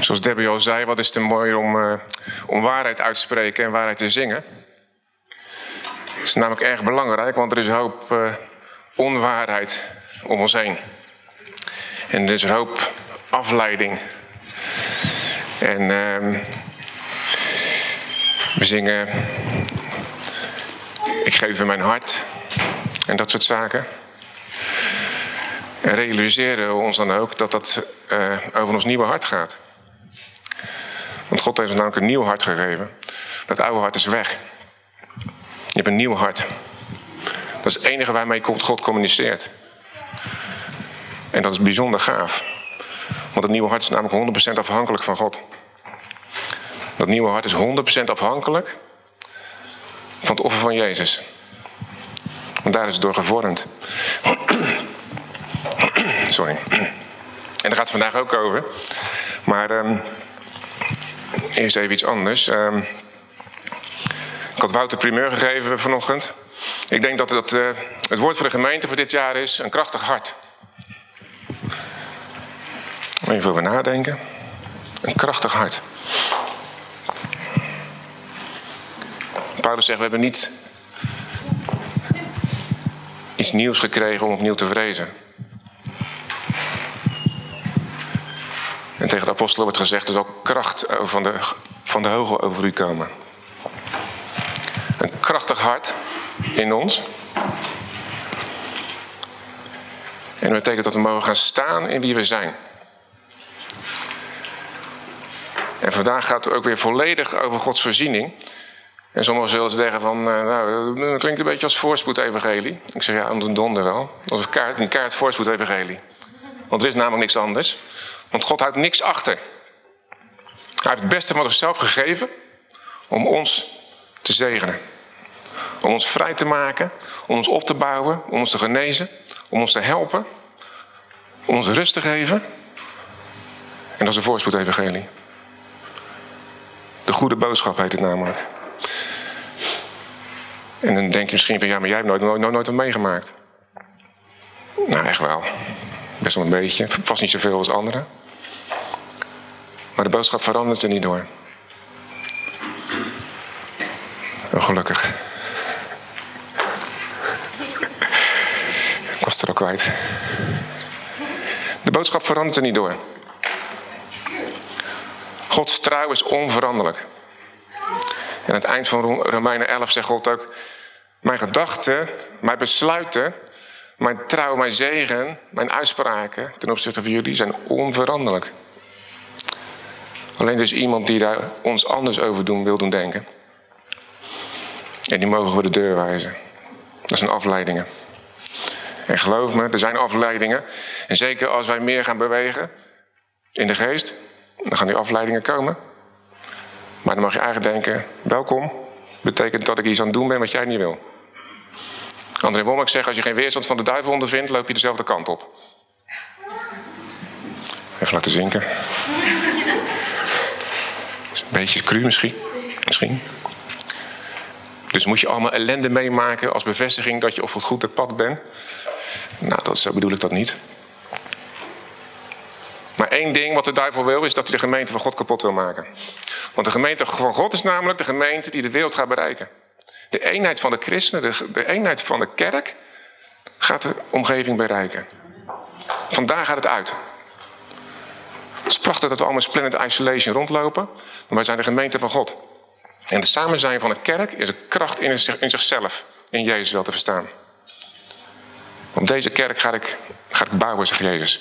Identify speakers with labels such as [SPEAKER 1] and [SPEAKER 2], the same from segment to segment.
[SPEAKER 1] Zoals Debbie al zei, wat is het mooi om, uh, om waarheid uit te spreken en waarheid te zingen. Dat is namelijk erg belangrijk, want er is een hoop uh, onwaarheid om ons heen. En er is een hoop afleiding. En uh, we zingen, ik geef u mijn hart en dat soort zaken. En realiseren we ons dan ook dat dat uh, over ons nieuwe hart gaat. Want God heeft ons namelijk een nieuw hart gegeven. Dat oude hart is weg. Je hebt een nieuw hart. Dat is het enige waarmee God communiceert. En dat is bijzonder gaaf. Want het nieuwe hart is namelijk 100% afhankelijk van God. Dat nieuwe hart is 100% afhankelijk van het offer van Jezus. Want daar is het door gevormd. Sorry. En daar gaat het vandaag ook over. Maar um, eerst even iets anders. Um, ik had Wouter primeur gegeven vanochtend. Ik denk dat het, uh, het woord voor de gemeente voor dit jaar is een krachtig hart. Even over nadenken. Een krachtig hart. Paulus zegt, we hebben niet iets nieuws gekregen om opnieuw te vrezen. Tegen de apostelen wordt gezegd, er zal kracht van de, van de over u komen. Een krachtig hart in ons. En dat betekent dat we mogen gaan staan in wie we zijn. En vandaag gaat het ook weer volledig over Gods voorziening. En sommigen zullen zeggen van, eh, nou, dat klinkt een beetje als voorspoed-evangelie. Ik zeg ja, aan de donder wel. Als een kaart, een kaart voorspoed-evangelie. Want er is namelijk niks anders. Want God houdt niks achter. Hij heeft het beste van zichzelf gegeven om ons te zegenen. Om ons vrij te maken, om ons op te bouwen, om ons te genezen, om ons te helpen, om ons rust te geven. En dat is een voorspoed-evangelie. De goede boodschap heet het namelijk. En dan denk je misschien van ja, maar jij hebt nooit, nooit, nooit, nooit wat meegemaakt. Nou, echt wel. Best wel een beetje. Vast niet zoveel als anderen. Maar de boodschap verandert er niet door. Oh, gelukkig. Ik was er al kwijt. De boodschap verandert er niet door. Gods trouw is onveranderlijk. En aan het eind van Romeinen 11 zegt God ook: Mijn gedachten, mijn besluiten, mijn trouw, mijn zegen, mijn uitspraken ten opzichte van jullie zijn onveranderlijk. Alleen is iemand die daar ons anders over doen, wil doen denken. En die mogen we de deur wijzen. Dat zijn afleidingen. En geloof me, er zijn afleidingen. En zeker als wij meer gaan bewegen in de geest, dan gaan die afleidingen komen. Maar dan mag je eigenlijk denken, welkom. Betekent dat ik iets aan het doen ben wat jij niet wil. André Wommek zegt, als je geen weerstand van de duivel ondervindt, loop je dezelfde kant op. Even laten zinken. Beetje cru misschien. misschien. Dus moet je allemaal ellende meemaken als bevestiging dat je op het goede pad bent? Nou, dat, zo bedoel ik dat niet. Maar één ding wat de duivel wil, is dat hij de gemeente van God kapot wil maken. Want de gemeente van God is namelijk de gemeente die de wereld gaat bereiken. De eenheid van de christenen, de, de eenheid van de kerk, gaat de omgeving bereiken. Vandaar gaat het uit. Het is prachtig dat we allemaal Planet Isolation rondlopen, maar wij zijn de gemeente van God. En het samen zijn van een kerk is een kracht in, in zichzelf, in Jezus wel te verstaan. Op deze kerk ga ik, ga ik bouwen, zegt Jezus.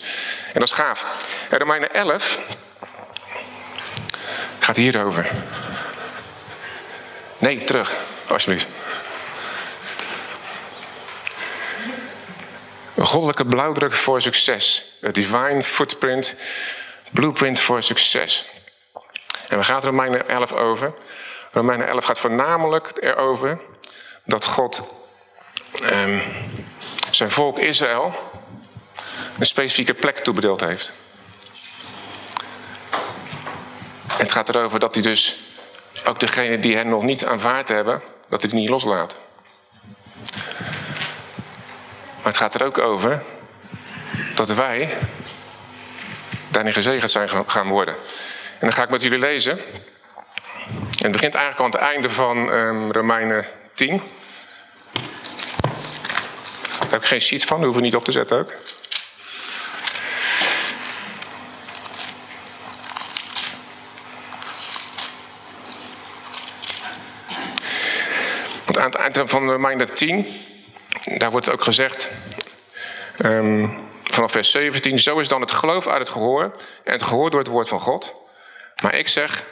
[SPEAKER 1] En dat is gaaf. En Romeinen 11 gaat hierover. Nee, terug, alsjeblieft. Een goddelijke blauwdruk voor succes. A divine footprint, blueprint voor succes. En we gaan Romeinen 11 over. Romeinen 11 gaat voornamelijk erover dat God um, zijn volk Israël een specifieke plek toebedeeld heeft. Het gaat erover dat hij dus ook degene die hen nog niet aanvaard hebben, dat hij die niet loslaat. Maar het gaat er ook over dat wij daarin gezegend zijn gaan worden. En dan ga ik met jullie lezen. En het begint eigenlijk aan het einde van um, Romeinen 10. Daar heb ik geen sheet van, hoeven we niet op te zetten ook. Want aan het eind van Romeinen 10, daar wordt ook gezegd, um, vanaf vers 17, zo is dan het geloof uit het gehoor en het gehoor door het woord van God. Maar ik zeg,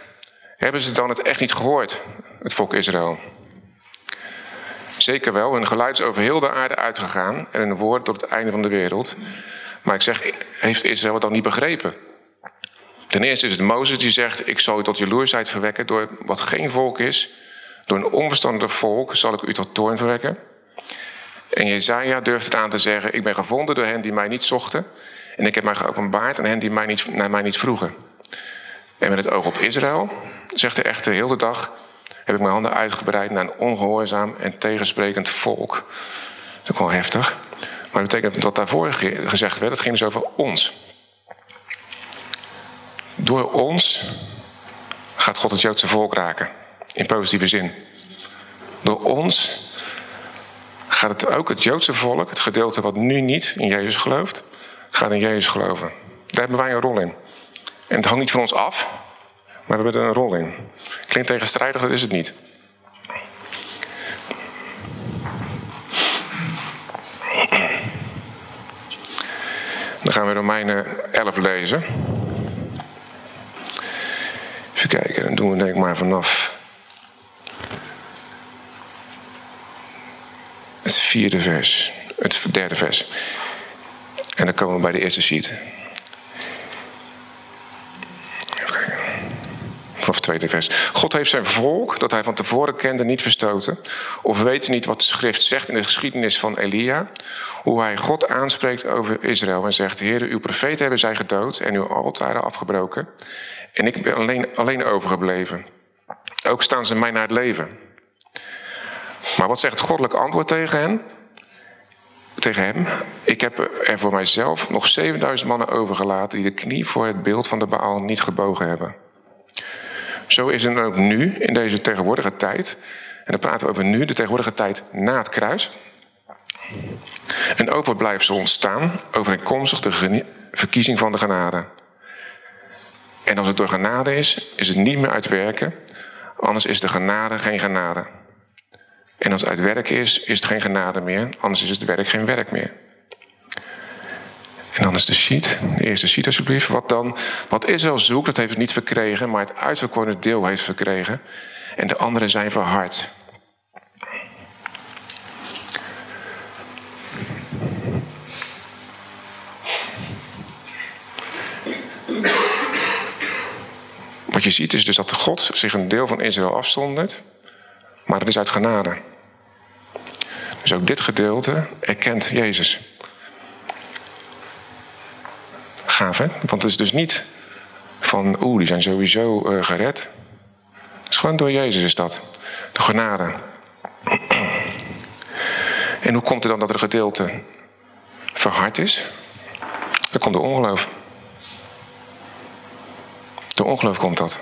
[SPEAKER 1] hebben ze dan het echt niet gehoord, het volk Israël? Zeker wel, hun geluid is over heel de aarde uitgegaan en een woord tot het einde van de wereld. Maar ik zeg, heeft Israël het dan niet begrepen? Ten eerste is het Mozes die zegt, ik zal u tot jaloersheid verwekken door wat geen volk is. Door een onverstandig volk zal ik u tot toorn verwekken. En Jezaja durft het aan te zeggen, ik ben gevonden door hen die mij niet zochten. En ik heb mij geopenbaard aan hen die mij niet, naar mij niet vroegen. En met het oog op Israël, zegt de echte heel de dag, heb ik mijn handen uitgebreid naar een ongehoorzaam en tegensprekend volk. Dat is ook wel heftig. Maar dat betekent wat daarvoor gezegd werd, het ging dus over ons. Door ons gaat God het Joodse volk raken. In positieve zin. Door ons gaat het ook het Joodse volk, het gedeelte wat nu niet in Jezus gelooft, gaat in Jezus geloven. Daar hebben wij een rol in. En het hangt niet van ons af, maar we hebben er een rol in. Klinkt tegenstrijdig, dat is het niet. Dan gaan we Romeinen 11 lezen. Even kijken, dan doen we denk ik maar vanaf het vierde vers, het derde vers. En dan komen we bij de eerste sheet. Of tweede vers. God heeft zijn volk, dat hij van tevoren kende, niet verstoten. Of we weten niet wat de schrift zegt in de geschiedenis van Elia. Hoe hij God aanspreekt over Israël en zegt: Heer, uw profeten hebben zij gedood en uw altaren afgebroken. En ik ben alleen, alleen overgebleven. Ook staan ze mij naar het leven. Maar wat zegt het goddelijk antwoord tegen hen? Tegen hem: Ik heb er voor mijzelf nog 7000 mannen overgelaten die de knie voor het beeld van de Baal niet gebogen hebben. Zo is het ook nu, in deze tegenwoordige tijd. En dan praten we over nu, de tegenwoordige tijd na het kruis. Een overblijfsel ontstaan overeenkomstig de verkiezing van de genade. En als het door genade is, is het niet meer uit werken. Anders is de genade geen genade. En als het uit werk is, is het geen genade meer. Anders is het werk geen werk meer. En dan is de sheet, de eerste sheet alsjeblieft. Wat dan? Wat Israël zoekt, dat heeft het niet verkregen, maar het uitverkorene deel heeft verkregen. En de anderen zijn verhard. Wat je ziet is dus dat God zich een deel van Israël afzondert, maar het is uit genade. Dus ook dit gedeelte erkent Jezus. Gaaf, hè? Want het is dus niet van, oeh, die zijn sowieso uh, gered. Het is gewoon door Jezus is dat. De genade. En hoe komt het dan dat er een gedeelte verhard is? Dat komt door ongeloof. Door ongeloof komt dat.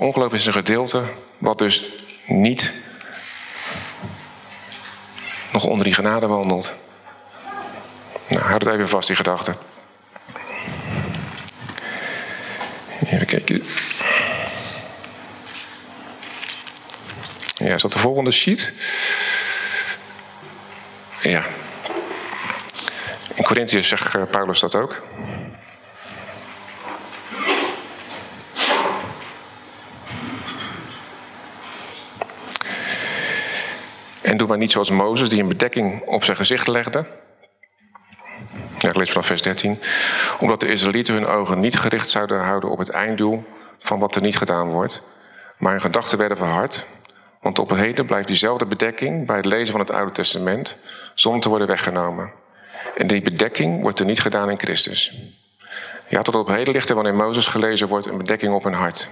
[SPEAKER 1] Ongeloof is een gedeelte wat dus niet nog onder die genade wandelt. Nou, houd het even vast, die gedachte. Even kijken. Ja, is dat de volgende sheet? Ja. In Corinthië zegt eh, Paulus dat ook. Wij niet zoals Mozes, die een bedekking op zijn gezicht legde. Ja, ik lees vanaf vers 13. Omdat de Israëlieten hun ogen niet gericht zouden houden op het einddoel van wat er niet gedaan wordt. Maar hun gedachten werden verhard. Want op het heden blijft diezelfde bedekking bij het lezen van het Oude Testament zonder te worden weggenomen. En die bedekking wordt er niet gedaan in Christus. Ja, tot op heden ligt er wanneer Mozes gelezen wordt een bedekking op hun hart.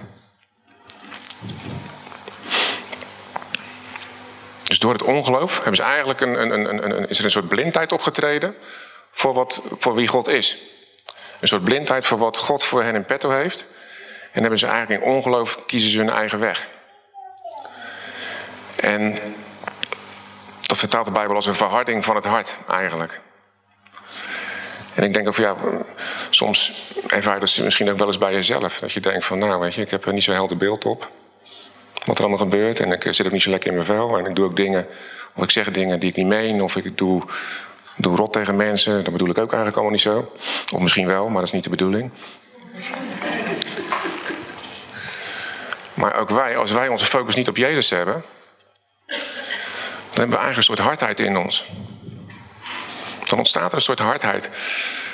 [SPEAKER 1] Dus door het ongeloof hebben ze eigenlijk een, een, een, een, is er een soort blindheid opgetreden voor, wat, voor wie God is. Een soort blindheid voor wat God voor hen in petto heeft. En hebben ze eigenlijk in ongeloof, kiezen ze hun eigen weg. En dat vertaalt de Bijbel als een verharding van het hart, eigenlijk. En ik denk ook ja, soms ervaar je misschien ook wel eens bij jezelf. Dat je denkt van nou weet je, ik heb er niet zo'n helder beeld op. Wat er allemaal gebeurt. En ik zit ook niet zo lekker in mijn vel. En ik doe ook dingen, of ik zeg dingen die ik niet meen. Of ik doe, doe rot tegen mensen. Dat bedoel ik ook eigenlijk allemaal niet zo. Of misschien wel, maar dat is niet de bedoeling. Maar ook wij, als wij onze focus niet op Jezus hebben, dan hebben we eigenlijk een soort hardheid in ons. Dan ontstaat er een soort hardheid.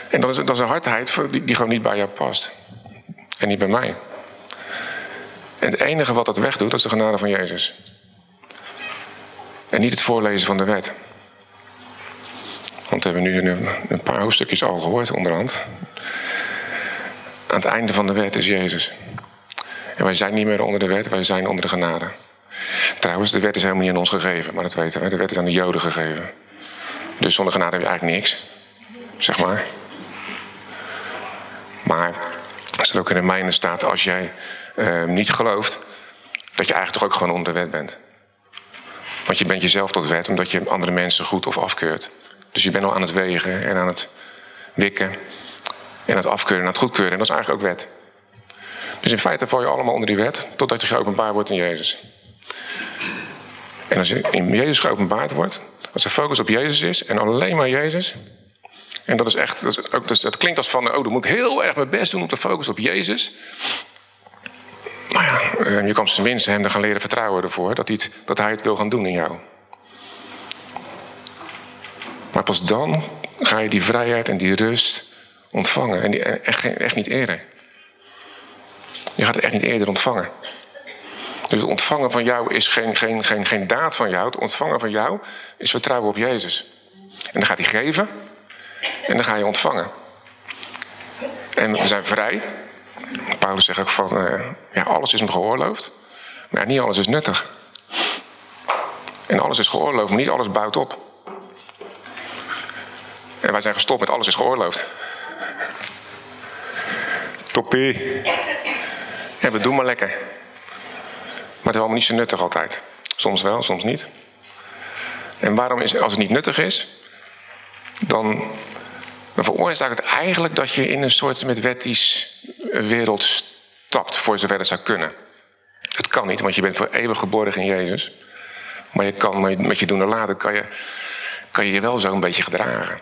[SPEAKER 1] En dat is, dat is een hardheid die, die gewoon niet bij jou past. En niet bij mij. En het enige wat dat wegdoet, is de genade van Jezus. En niet het voorlezen van de wet. Want we hebben nu een, een paar hoofdstukjes al gehoord onderhand. Aan het einde van de wet is Jezus. En wij zijn niet meer onder de wet, wij zijn onder de genade. Trouwens, de wet is helemaal niet aan ons gegeven, maar dat weten we. De wet is aan de Joden gegeven. Dus zonder genade heb je eigenlijk niks. Zeg maar. Maar als er ook in de mijne staat, als jij uh, niet gelooft, dat je eigenlijk toch ook gewoon onder de wet bent. Want je bent jezelf tot wet omdat je andere mensen goed of afkeurt. Dus je bent al aan het wegen en aan het wikken. En aan het afkeuren en aan het goedkeuren. En dat is eigenlijk ook wet. Dus in feite val je allemaal onder die wet, totdat je geopenbaard wordt in Jezus. En als je in Jezus geopenbaard wordt, als de focus op Jezus is en alleen maar Jezus. En dat is echt, dat, ook, dat klinkt als van, oh, dan moet ik heel erg mijn best doen om te focussen op Jezus. Nou ja, eh, je kan tenminste hem gaan leren vertrouwen ervoor dat hij, het, dat hij het wil gaan doen in jou. Maar pas dan ga je die vrijheid en die rust ontvangen. En die, echt, echt niet eerder. Je gaat het echt niet eerder ontvangen. Dus het ontvangen van jou is geen, geen, geen, geen daad van jou. Het ontvangen van jou is vertrouwen op Jezus. En dan gaat hij geven. En dan ga je ontvangen. En we zijn vrij. Paulus zegt ook van, uh, ja, alles is hem geoorloofd. Maar niet alles is nuttig. En alles is geoorloofd, maar niet alles bouwt op. En wij zijn gestopt met alles is geoorloofd. Toppie. En we doen maar lekker. Maar het is allemaal niet zo nuttig altijd. Soms wel, soms niet. En waarom is als het niet nuttig is, dan, veroorzaakt het eigenlijk dat je in een soort met wettisch wereld stapt, voor zover het zou kunnen. Het kan niet, want je bent voor eeuwig geboren in Jezus. Maar je kan met je doen en laten kan je, kan je je wel zo een beetje gedragen.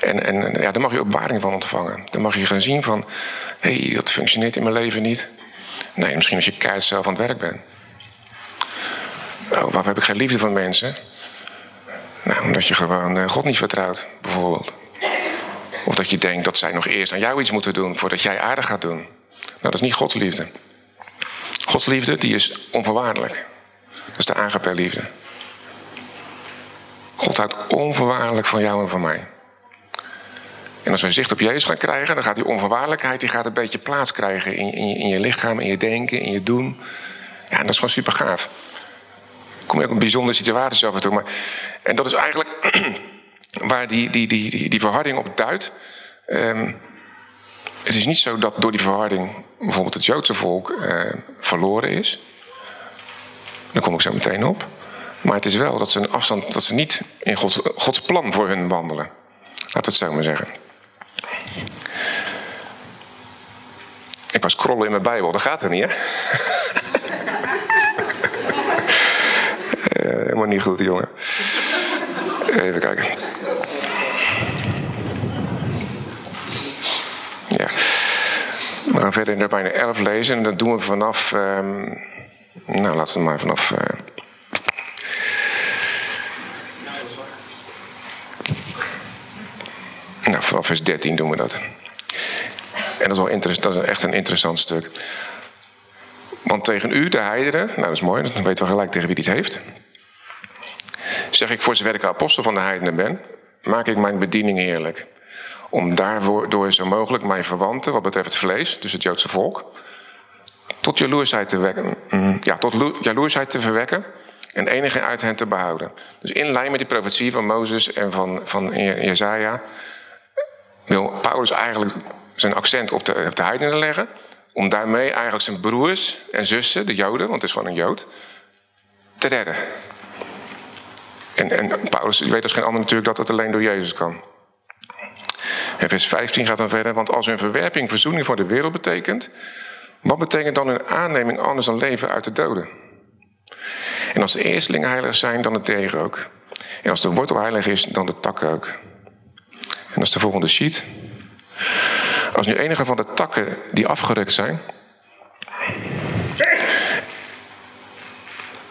[SPEAKER 1] En, en ja, daar mag je openbaring van ontvangen. Dan mag je gaan zien van, hé, hey, dat functioneert in mijn leven niet. Nee, misschien als je keihard zelf aan het werk bent. Oh, waarom heb ik geen liefde voor mensen? Nou, omdat je gewoon eh, God niet vertrouwt, bijvoorbeeld. Of dat je denkt dat zij nog eerst aan jou iets moeten doen voordat jij aardig gaat doen. Nou, dat is niet Gods liefde. Gods liefde, die is onvoorwaardelijk. Dat is de agape liefde. God houdt onvoorwaardelijk van jou en van mij. En als we zicht op Jezus gaan krijgen, dan gaat die onvoorwaardelijkheid die gaat een beetje plaats krijgen in, in, in je lichaam, in je denken, in je doen. Ja, en dat is gewoon super gaaf. Kom je ook in bijzondere situaties af en toe. Maar, en dat is eigenlijk waar die, die, die, die, die verharding op duidt. Um, het is niet zo dat door die verharding bijvoorbeeld het Joodse volk uh, verloren is. Daar kom ik zo meteen op. Maar het is wel dat ze een afstand, dat ze niet in Gods, Gods plan voor hun wandelen. Laten we het zo maar zeggen. Ik was scrollen in mijn Bijbel, dat gaat er niet, hè? uh, helemaal niet goed, jongen. Even kijken. Ja. We gaan in de bijna 11 lezen en dat doen we vanaf. Um, nou, laten we maar vanaf. Uh, nou, vanaf vers 13 doen we dat. En dat is, wel interessant, dat is echt een interessant stuk. Want tegen u, de heidenen, nou dat is mooi, dan weten we gelijk tegen wie het heeft. Zeg ik voor zover ik apostel van de heidenen ben, maak ik mijn bediening heerlijk. Om daardoor zo mogelijk mijn verwanten, wat betreft het vlees, dus het Joodse volk, tot jaloersheid te wekken. Mm, ja, tot jaloersheid te verwekken en enige uit hen te behouden. Dus in lijn met die profetie van Mozes en van, van Jezaja wil Paulus eigenlijk zijn accent op de, op de heidenen leggen. Om daarmee eigenlijk zijn broers en zussen, de Joden, want het is gewoon een Jood, te redden. En, en Paulus weet als geen ander natuurlijk dat het alleen door Jezus kan. En vers 15 gaat dan verder, want als hun verwerping verzoening voor de wereld betekent, wat betekent dan hun aanneming anders dan leven uit de doden? En als de eerstelingen heilig zijn, dan het degen ook. En als de wortel heilig is, dan de takken ook. En is de volgende sheet. Als nu enige van de takken die afgerukt zijn.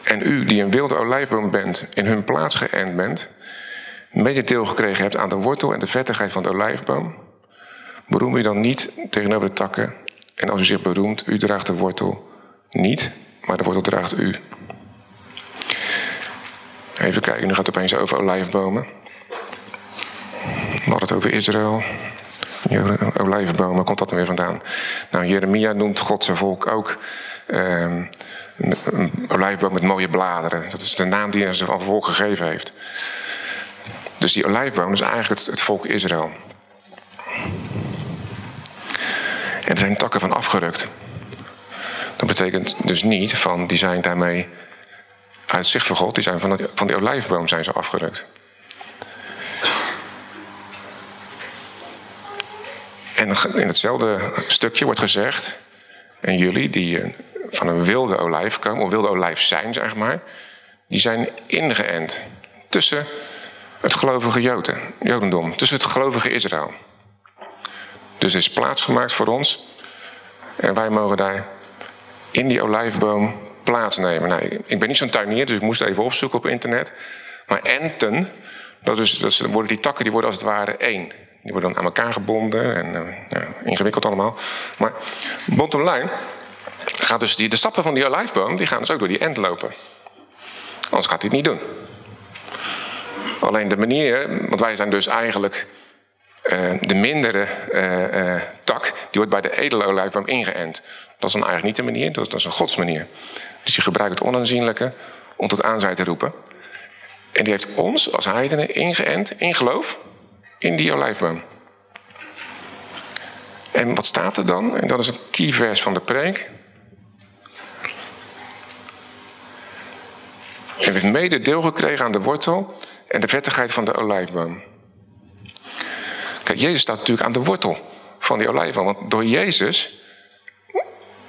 [SPEAKER 1] En u die een wilde olijfboom bent, in hun plaats geënt bent. Mede deel gekregen hebt aan de wortel en de vettigheid van de olijfboom. Beroem u dan niet tegenover de takken. En als u zich beroemt, u draagt de wortel niet, maar de wortel draagt u. Even kijken, nu gaat het opeens over olijfbomen. We het over Israël. Olijfbomen, komt dat er weer vandaan? Nou, Jeremia noemt God zijn volk ook um, een olijfboom met mooie bladeren. Dat is de naam die hij zijn volk gegeven heeft. Dus die olijfboom is eigenlijk het, volk Israël. En er zijn takken van afgerukt. Dat betekent dus niet van die zijn daarmee uit zicht van God, die zijn van, van die olijfboom zijn ze afgerukt. En in hetzelfde stukje wordt gezegd, en jullie die eh, van een wilde olijf komen, of wilde olijf zijn, zeg maar, die zijn ingeënt tussen het gelovige Joden, Jodendom, tussen het gelovige Israël. Dus er is plaats gemaakt voor ons en wij mogen daar in die olijfboom plaatsnemen. Nou, ik ben niet zo'n tuinier, dus ik moest even opzoeken op internet. Maar enten, dat is, dat worden die takken die worden als het ware één. Die worden dan aan elkaar gebonden en uh, ingewikkeld allemaal. Maar bottom line gaat dus die, de stappen van die olijfboom, die gaan dus ook door die ent lopen. Anders gaat hij het niet doen. Alleen de manier, want wij zijn dus eigenlijk uh, de mindere uh, tak, die wordt bij de edele olijfboom ingeënt. Dat is dan eigenlijk niet de manier, dat is, een godsmanier. Dus die gebruikt het onaanzienlijke om tot aanzij te roepen. En die heeft ons als heidenen ingeënt, in geloof, in die olijfboom. En wat staat er dan? En dat is een keyvers van de preek. En heeft mede deel gekregen aan de wortel en de vettigheid van de olijfboom. Kijk, Jezus staat natuurlijk aan de wortel van die olijfboom. Want door Jezus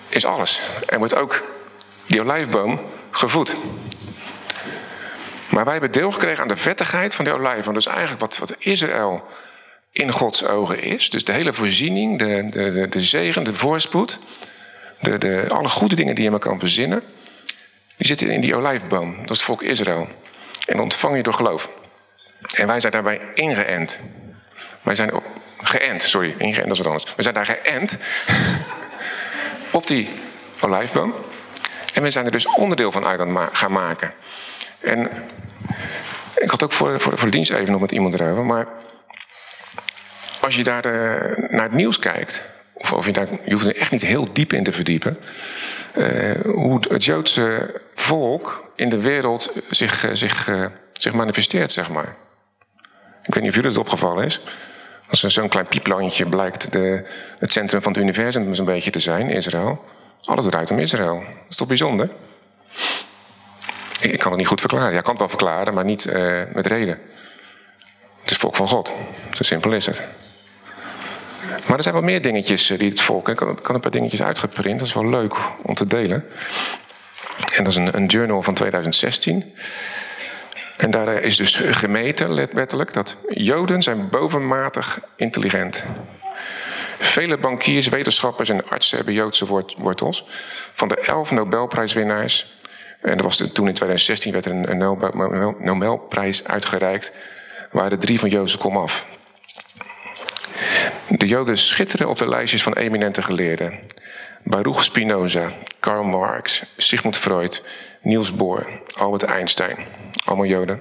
[SPEAKER 1] is alles. Er wordt ook die olijfboom gevoed. Maar wij hebben deel gekregen aan de vettigheid van die olijfboom. Dus eigenlijk wat, wat Israël in Gods ogen is. Dus de hele voorziening, de, de, de, de zegen, de voorspoed. De, de, alle goede dingen die je maar kan verzinnen. Die zitten in die olijfboom. Dat is het volk Israël. En ontvang je door geloof. En wij zijn daarbij ingeënt. Wij zijn geënt, sorry, ingeënt dat is wat anders. We zijn daar geënt op die olijfboom. En we zijn er dus onderdeel van uit aan gaan maken. En ik had ook voor, voor, voor de dienst even nog met iemand erover. Maar als je daar uh, naar het nieuws kijkt. Of, of je, daar, je hoeft er echt niet heel diep in te verdiepen. Uh, hoe het Joodse volk in de wereld zich, uh, zich, zich manifesteert, zeg maar. Ik weet niet of jullie het opgevallen is. Als zo'n klein pieplandje blijkt de, het centrum van het universum een beetje te zijn, Israël. Alles draait om Israël. Dat is toch bijzonder? Ik, kan het niet goed verklaren. Ja, ik kan het wel verklaren, maar niet uh, met reden. Het is volk van God. Zo simpel is het. Maar er zijn wel meer dingetjes eh, die het volk. Ik kan een paar dingetjes uitgeprint. Dat is wel leuk om te delen. En dat is een, een journal van 2016. En daar is dus gemeten, letterlijk, dat Joden zijn bovenmatig intelligent. Vele bankiers, wetenschappers en artsen hebben Joodse wortels. Van de elf Nobelprijswinnaars, en dat was toen in 2016 werd er een Nobelprijs uitgereikt, waren er drie van Joodse komaf. De Joden schitteren op de lijstjes van eminente geleerden. Baruch Spinoza, Karl Marx, Sigmund Freud, Niels Bohr, Albert Einstein. Allemaal Joden.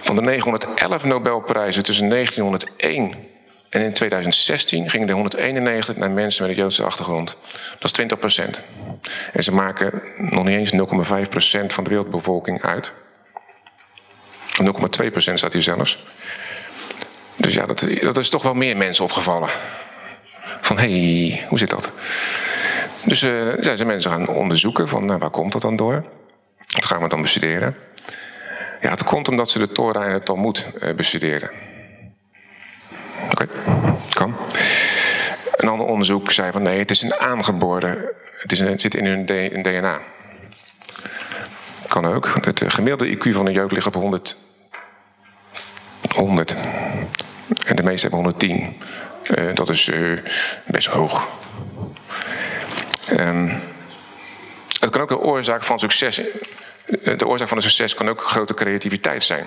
[SPEAKER 1] Van de 911 Nobelprijzen tussen 1901 en in 2016 gingen er 191 naar mensen met een Joodse achtergrond. Dat is 20 procent. En ze maken nog niet eens 0,5 procent van de wereldbevolking uit. 0,2 procent staat hier zelfs. Dus ja, dat, dat is toch wel meer mensen opgevallen. Van hé, hey, hoe zit dat? Dus uh, zijn ze mensen gaan onderzoeken van nou, waar komt dat dan door? Dat gaan we dan bestuderen. Ja, het komt omdat ze de Torah en het Talmud uh, bestuderen. Oké, kan. Een ander onderzoek zei van nee, het is een aangeboren, het, is een, het zit in hun DNA. Kan ook. Het gemiddelde IQ van een jeugd ligt op 100. 100. En de meeste hebben 110. Uh, dat is uh, best hoog. Um, het kan ook de oorzaak van succes. De oorzaak van een succes kan ook grote creativiteit zijn.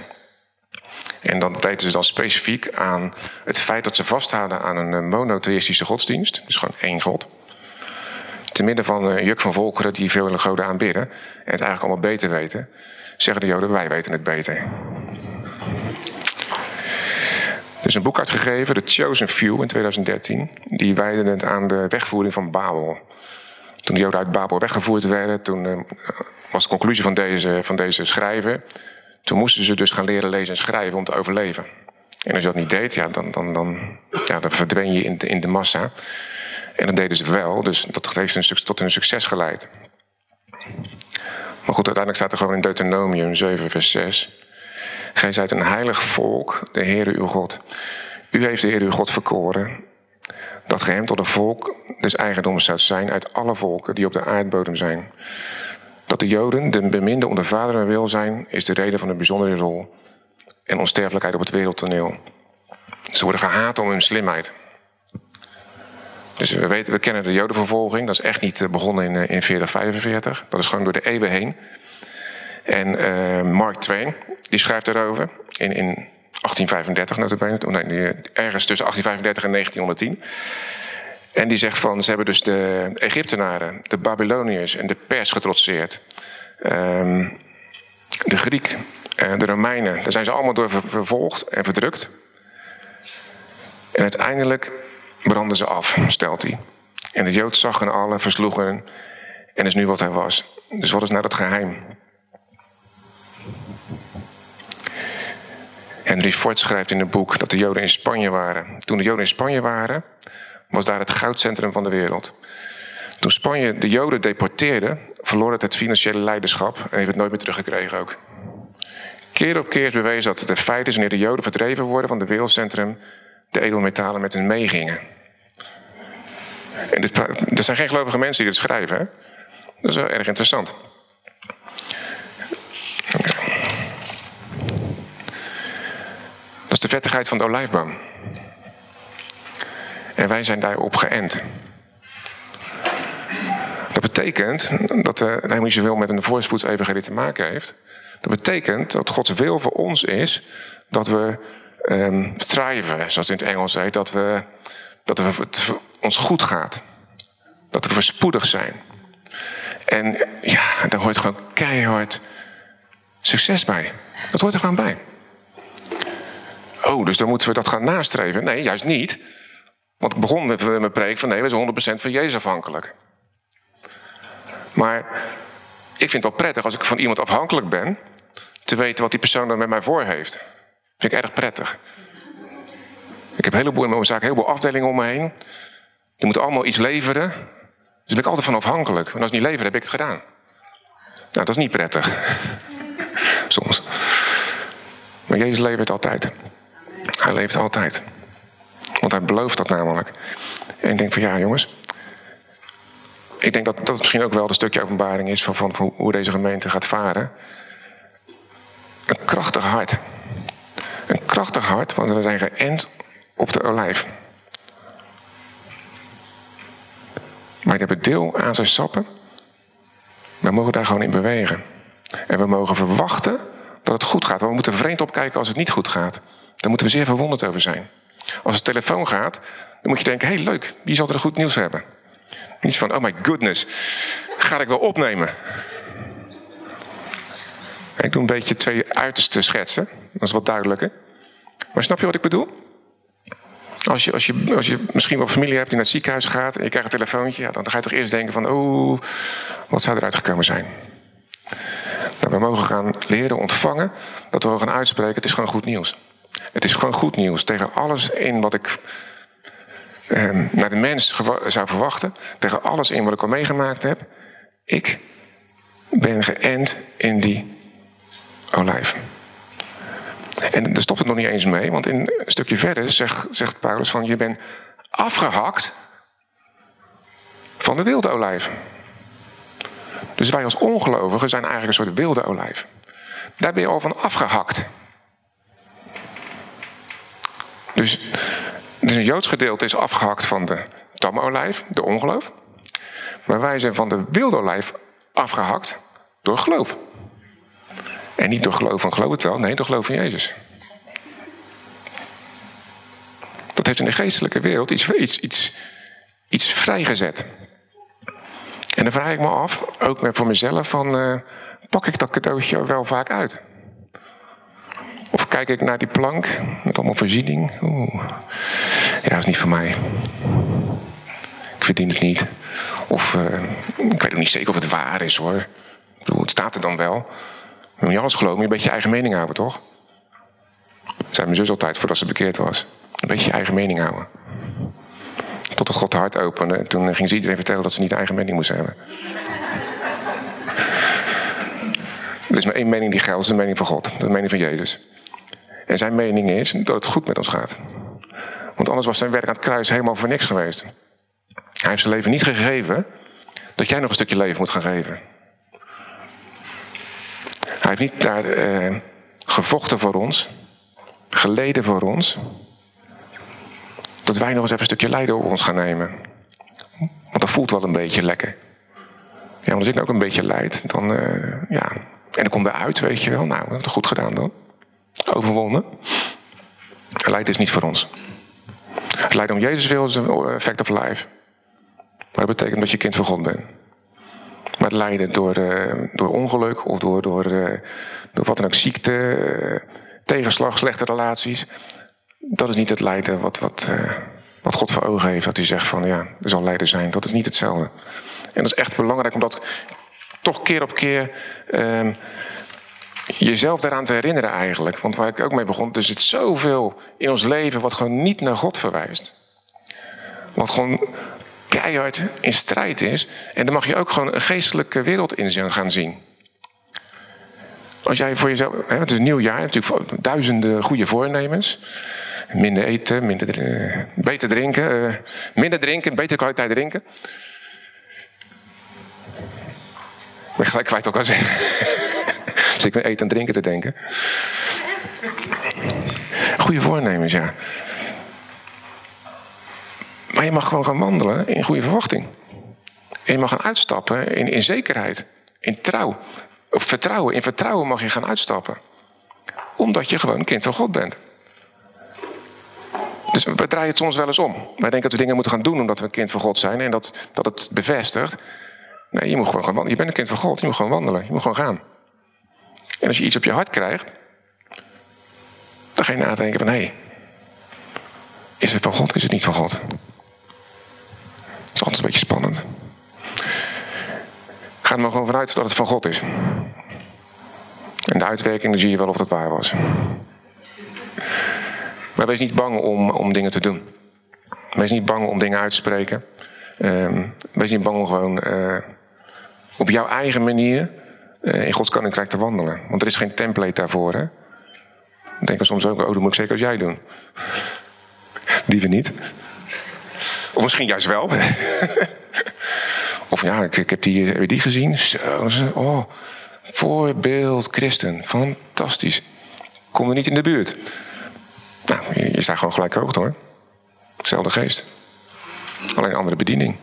[SPEAKER 1] En dan weten ze dan specifiek aan het feit dat ze vasthouden aan een monotheïstische godsdienst. Dus gewoon één god. Te midden van een juk van volkeren die veel goden aanbidden. En het eigenlijk allemaal beter weten. Zeggen de Joden, wij weten het beter. Is een boek uitgegeven, The Chosen Few, in 2013. Die wijden het aan de wegvoering van Babel. Toen de Joden uit Babel weggevoerd werden, toen uh, was de conclusie van deze, van deze schrijver. Toen moesten ze dus gaan leren lezen en schrijven om te overleven. En als je dat niet deed, ja, dan, dan, dan, ja, dan verdween je in de, in de massa. En dat deden ze wel, dus dat heeft een, tot hun succes geleid. Maar goed, uiteindelijk staat er gewoon in Deuteronomium 7, vers 6. Gij zijt een heilig volk, de Heere uw God. U heeft de Heer uw God verkoren, dat gij hem tot een volk des eigendoms zou zijn uit alle volken die op de aardbodem zijn. Dat de Joden de beminde onder vader en wil zijn, is de reden van een bijzondere rol en onsterfelijkheid op het wereldtoneel. Ze worden gehaat om hun slimheid. Dus we, weten, we kennen de Jodenvervolging, dat is echt niet eh, begonnen in, eh, in 4045. Dat is gewoon door de eeuwen heen. En uh, Mark Twain, die schrijft daarover in, in 1835 notabene, nee, ergens tussen 1835 en 1910. En die zegt van, ze hebben dus de Egyptenaren, de Babyloniërs en de Pers getrotseerd. Um, de Griek, en de Romeinen, daar zijn ze allemaal door vervolgd en verdrukt. En uiteindelijk brandden ze af, stelt hij. En de Jood zag hen alle, versloegen en is nu wat hij was. Dus wat is nou dat geheim? Henry Ford schrijft in een boek dat de Joden in Spanje waren. Toen de Joden in Spanje waren, was daar het goudcentrum van de wereld. Toen Spanje de Joden deporteerde, verloor het het financiële leiderschap en heeft het nooit meer teruggekregen ook. Keer op keer is bewezen dat het een feit is wanneer de Joden verdreven worden van het wereldcentrum, de edelmetalen met hen meegingen. En dit, er zijn geen gelovige mensen die dit schrijven. Hè? Dat is wel erg interessant. De vettigheid van de olijfboom. En wij zijn daarop geënt. Dat betekent dat uh, helemaal niet zoveel met een voorspoedsevangelie te maken heeft. Dat betekent dat Gods wil voor ons is dat we um, thriven, zoals in het Engels heet. Dat, we, dat we, het ons goed gaat. Dat we voorspoedig zijn. En ja, daar hoort gewoon keihard succes bij. Dat hoort er gewoon bij. Oh, dus dan moeten we dat gaan nastreven? Nee, juist niet. Want ik begon met mijn preek van nee, we zijn 100% van Jezus afhankelijk. Maar ik vind het wel prettig als ik van iemand afhankelijk ben, te weten wat die persoon dan met mij voor heeft. Vind ik erg prettig. Ik heb een heleboel in mijn zaak, een heleboel afdelingen om me heen. Die moeten allemaal iets leveren. Dus daar ben ik altijd van afhankelijk. En als ze niet leveren, heb ik het gedaan. Nou, dat is niet prettig. Soms. Maar Jezus levert altijd. Hij leeft altijd. Want hij belooft dat namelijk. En ik denk van ja, jongens. Ik denk dat dat misschien ook wel een stukje openbaring is van, van, hoe deze gemeente gaat varen. Een krachtig hart. Een krachtig hart, want we zijn geënt op de olijf. Wij hebben deel aan zijn sappen. We mogen daar gewoon in bewegen. En we mogen verwachten dat het goed gaat. We moeten vreemd opkijken als het niet goed gaat. Daar moeten we zeer verwonderd over zijn. Als het telefoon gaat, dan moet je denken: hey, leuk, wie zal er goed nieuws hebben? Niet van: oh my goodness, ga ik wel opnemen? Ik doe een beetje twee uiterste schetsen, dat is wat duidelijker. Maar snap je wat ik bedoel? Als je, als, je, als je misschien wel familie hebt die naar het ziekenhuis gaat en je krijgt een telefoontje, ja, dan ga je toch eerst denken van, oh, wat zou eruit gekomen zijn? Nou, we mogen gaan leren ontvangen dat we gaan uitspreken, het is gewoon goed nieuws. Het is gewoon goed nieuws. Tegen alles in wat ik ehm, naar de mens zou verwachten. Tegen alles in wat ik al meegemaakt heb. Ik ben geënt in die olijf. En daar stopt het nog niet eens mee, want in een stukje verder zegt, zegt Paulus van je bent afgehakt van de wilde olijf. Dus wij als ongelovigen zijn eigenlijk een soort wilde olijf. Daar ben je al van afgehakt. Dus, dus een Joods gedeelte is afgehakt van de tamme olijf, de ongeloof. Maar wij zijn van de wilde olijf afgehakt door geloof. En niet door geloof van geloof het wel, nee, door geloof in Jezus. Dat heeft in de geestelijke wereld iets, iets, iets, iets vrijgezet. En dan vraag ik me af, ook voor mezelf, van, uh, pak ik dat cadeautje wel vaak uit? Kijk ik naar die plank met allemaal voorziening? Oeh, ja, dat is niet voor mij. Ik verdien het niet. Of uh, ik weet ook niet zeker of het waar is hoor. Ik het staat er dan wel. Je moet niet alles geloven, je een beetje je eigen mening houden, toch? Dat zei mijn zus altijd voordat ze bekeerd was. Een beetje je eigen mening houden. Totdat God hart opende. En toen ging ze iedereen vertellen dat ze niet eigen mening moesten hebben. er is maar één mening die geldt, dat is de mening van God. De mening van Jezus. En zijn mening is dat het goed met ons gaat. Want anders was zijn werk aan het kruis helemaal voor niks geweest. Hij heeft zijn leven niet gegeven dat jij nog een stukje leven moet gaan geven. Hij heeft niet daar eh, gevochten voor ons, geleden voor ons, dat wij nog eens even een stukje lijden op ons gaan nemen. Want dat voelt wel een beetje lekker. Ja, als ik ook een beetje lijd, dan uh, ja. En dan komt eruit, weet je wel. Nou, dat goed gedaan dan. Overwonnen. Lijden is niet voor ons. Lijden om Jezus wil is een effect of life. Maar dat betekent dat je kind van God bent. Maar lijden door, uh, door ongeluk of door, door, uh, door wat dan ook, ziekte, tegenslag, slechte relaties dat is niet het lijden wat, wat, wat God voor ogen heeft. Dat hij zegt van ja, er zal lijden zijn. Dat is niet hetzelfde. En dat is echt belangrijk om dat toch keer op keer uh, jezelf daaraan te herinneren eigenlijk. Want waar ik ook mee begon, er zit zoveel in ons leven wat gewoon niet naar God verwijst. Wat gewoon keihard in strijd is. En dan mag je ook gewoon een geestelijke wereld in gaan zien. Als jij voor jezelf, hè, het is een nieuw jaar, natuurlijk duizenden goede voornemens. Minder eten, minder, uh, beter drinken, uh, minder drinken, betere kwaliteit drinken. Ik ben gelijk kwijt ook aan zeggen. Dus ik ben eten en drinken te denken. Goede voornemens, ja. Maar je mag gewoon gaan wandelen in goede verwachting. En je mag gaan uitstappen in, in zekerheid, in trouw. Vertrouwen. In vertrouwen mag je gaan uitstappen. Omdat je gewoon kind van God bent. Dus we draaien het soms wel eens om. Wij denken dat we dingen moeten gaan doen omdat we een kind van God zijn en dat, dat het bevestigt. Nee, je moet gewoon gaan wandelen. Je bent een kind van God, je moet gewoon wandelen, je moet gewoon gaan. En als je iets op je hart krijgt, dan ga je nadenken van hé, hey, is het van God, is het niet van God? Dat is altijd een beetje spannend. Ga er maar gewoon vanuit dat het van God is. En de uitwerking, zie je wel of dat waar was. Maar wees niet bang om, om dingen te doen. Wees niet bang om dingen uit te spreken. Uh, wees niet bang om gewoon uh, op jouw eigen manier in Gods koninkrijk te wandelen. Want er is geen template daarvoor. Hè? Denken soms ook, oh, dat moet ik zeker als jij doen. Liever niet. Of misschien juist wel. of ja, ik, ik, heb die, je die gezien? Zo, oh, voorbeeld christen. Fantastisch. Kom er niet in de buurt. Nou, je, staat gewoon gelijk hoog hoor. Hetzelfde geest. Alleen een andere bediening.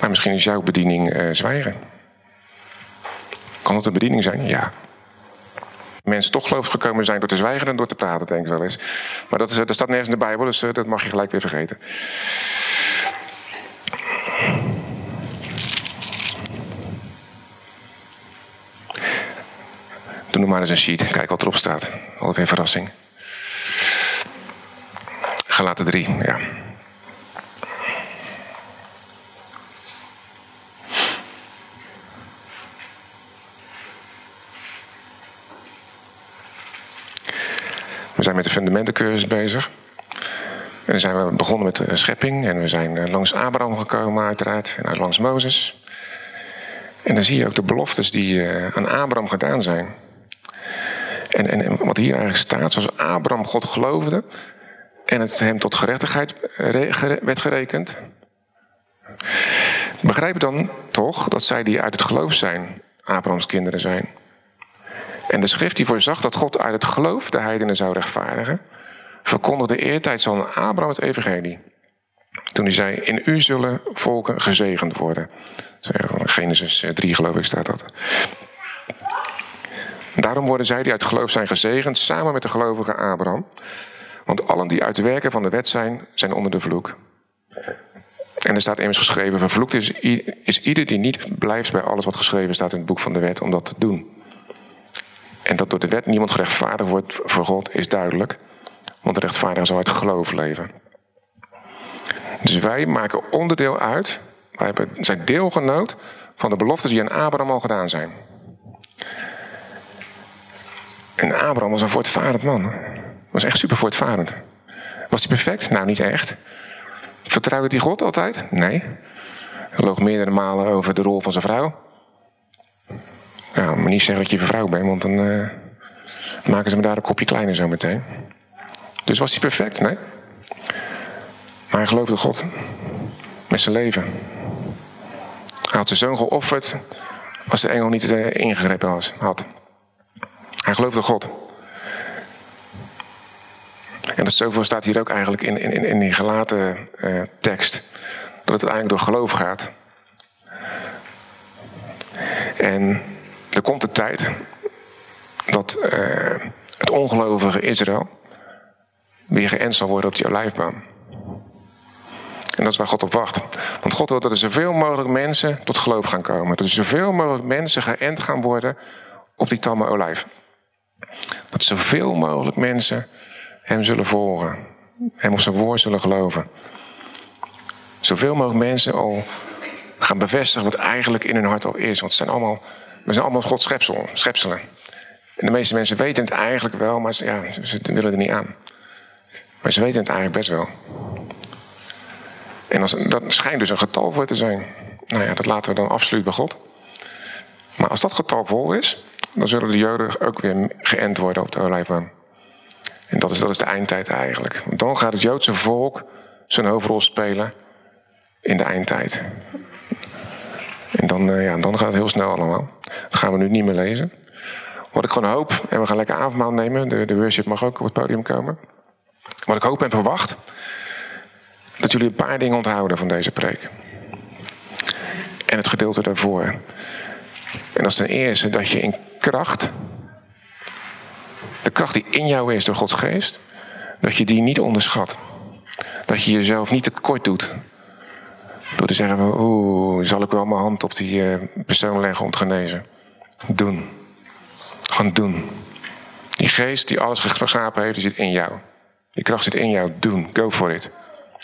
[SPEAKER 1] Maar misschien is jouw bediening uh, zwijgen. Kan het een bediening zijn? Ja. Mensen toch geloof gekomen zijn door te zwijgen dan door te praten, denk ik wel eens. Maar dat, is, dat staat nergens in de Bijbel, dus uh, dat mag je gelijk weer vergeten. Doe maar eens een sheet, kijk wat erop staat. Altijd weer een verrassing. Galaten 3, ja. De fundamentencursus bezig. En dan zijn we begonnen met de schepping. En we zijn eh, langs Abraham gekomen, uiteraard. En langs Mozes. En dan zie je ook de beloftes die eh, aan Abraham gedaan zijn. En, en, wat hier eigenlijk staat, zoals Abraham God geloofde. En het hem tot gerechtigheid werd gerekend. Begrijp dan toch dat zij die uit het geloof zijn, Abrahams kinderen zijn. En de schrift die voorzag dat God uit het geloof de heidenen zou rechtvaardigen, verkondigde eertijds aan Abraham het evangelie. Toen hij zei, in u zullen volken gezegend worden. Genesis 3 geloof ik staat dat. Daarom worden zij die uit geloof zijn gezegend, samen met de gelovige Abraham. Want allen die uit werken van de wet zijn, zijn onder de vloek. En er staat immers geschreven: Vervloekt is, is ieder die niet blijft bij alles wat geschreven staat in het boek van de wet om dat te doen. En dat door de wet niemand gerechtvaardigd wordt voor God is duidelijk. Want de rechtvaardige zal uit geloof leven. Dus wij maken onderdeel uit, wij zijn deelgenoot van de beloftes die aan Abraham al gedaan zijn. En Abraham was een voortvarend man. Was echt super voortvarend. Was hij perfect? Nou, niet echt. Vertrouwde hij God altijd? Nee. Hij loog meerdere malen over de rol van zijn vrouw. Nou, maar niet zeggen dat je vrouw bent, want dan uh, maken ze me daar een kopje kleiner zo meteen. Dus was hij perfect? Nee. Maar hij geloofde God. Met zijn leven. Hij had zijn zoon geofferd als de engel niet uh, ingegrepen was, had. Hij geloofde God. En dat zoveel staat hier ook eigenlijk in, in, in die gelaten uh, tekst. Dat het uiteindelijk door geloof gaat. En er komt de tijd dat uh, het ongelovige Israël weer geënt zal worden op die olijfboom. En dat is waar God op wacht. Want God wil dat er zoveel mogelijk mensen tot geloof gaan komen. Dat er zoveel mogelijk mensen geënt gaan worden op die tamme olijf. Dat zoveel mogelijk mensen hem zullen volgen. Hem op zijn woord zullen geloven. Zoveel mogelijk mensen al gaan bevestigen wat eigenlijk in hun hart al is. Want het zijn allemaal, we zijn allemaal Gods schepselen. En de meeste mensen weten het eigenlijk wel, maar ze, ja, ze willen er niet aan. Maar ze weten het eigenlijk best wel. En als, dat schijnt dus een getal voor te zijn. Nou ja, dat laten we dan absoluut bij God. Maar als dat getal vol is, dan zullen de Joden ook weer geënt worden op de olijfboom. En dat is, dat is de eindtijd eigenlijk. Want dan gaat het Joodse volk zijn hoofdrol spelen in de eindtijd. En dan, uh, ja, dan gaat het heel snel allemaal. Dat gaan we nu niet meer lezen. Wat ik gewoon hoop, en we gaan lekker avondmaal nemen. De, de worship mag ook op het podium komen. Wat ik hoop en verwacht, dat jullie een paar dingen onthouden van deze preek. En het gedeelte daarvoor. En dat is ten eerste dat je in kracht de kracht die in jou is door Gods geest, dat je die niet onderschat. Dat je jezelf niet tekort doet. Door te zeggen, oeh, zal ik wel mijn hand op die uh, persoon leggen om te genezen. Doen. Gaan doen. Die geest die alles geschapen heeft, die zit in jou. Die kracht zit in jou. Doen. Go for it.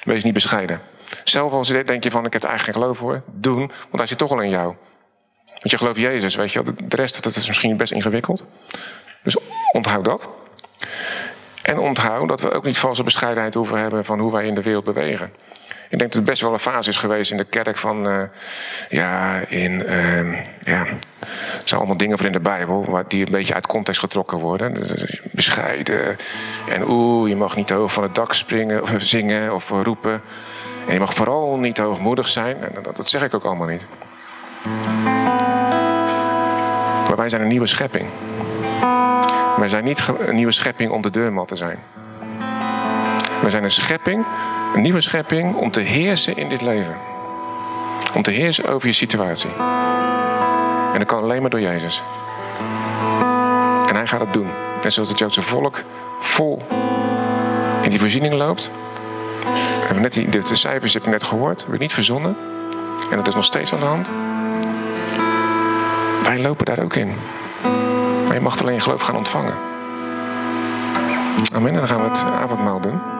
[SPEAKER 1] Wees niet bescheiden. Zelf als je denk je van, ik heb er eigenlijk geen geloof voor. Doen, want hij zit toch al in jou. Want je gelooft Jezus, weet je De rest, dat is misschien best ingewikkeld. Dus onthoud dat. En onthoud dat we ook niet valse bescheidenheid hoeven hebben van hoe wij in de wereld bewegen. Ik denk dat het best wel een fase is geweest in de kerk van, uh, ja, in, uh, ja, er zijn allemaal dingen voor in de Bijbel waar die een beetje uit context getrokken worden. Dus bescheiden en oeh, je mag niet hoog van het dak springen of zingen of roepen. En je mag vooral niet hoogmoedig zijn. En dat, dat zeg ik ook allemaal niet. Maar wij zijn een nieuwe schepping. Wij zijn niet een nieuwe schepping om de deurmat te zijn. Wij zijn een schepping, een nieuwe schepping om te heersen in dit leven. Om te heersen over je situatie. En dat kan alleen maar door Jezus. En hij gaat het doen. Net zoals het Joodse volk vol in die voorziening loopt. Hebben net die, de cijfers heb je net gehoord. Hebben niet verzonnen. En dat is nog steeds aan de hand. Wij lopen daar ook in. Je mag alleen geloof gaan ontvangen. Amen. En dan gaan we het avondmaal doen.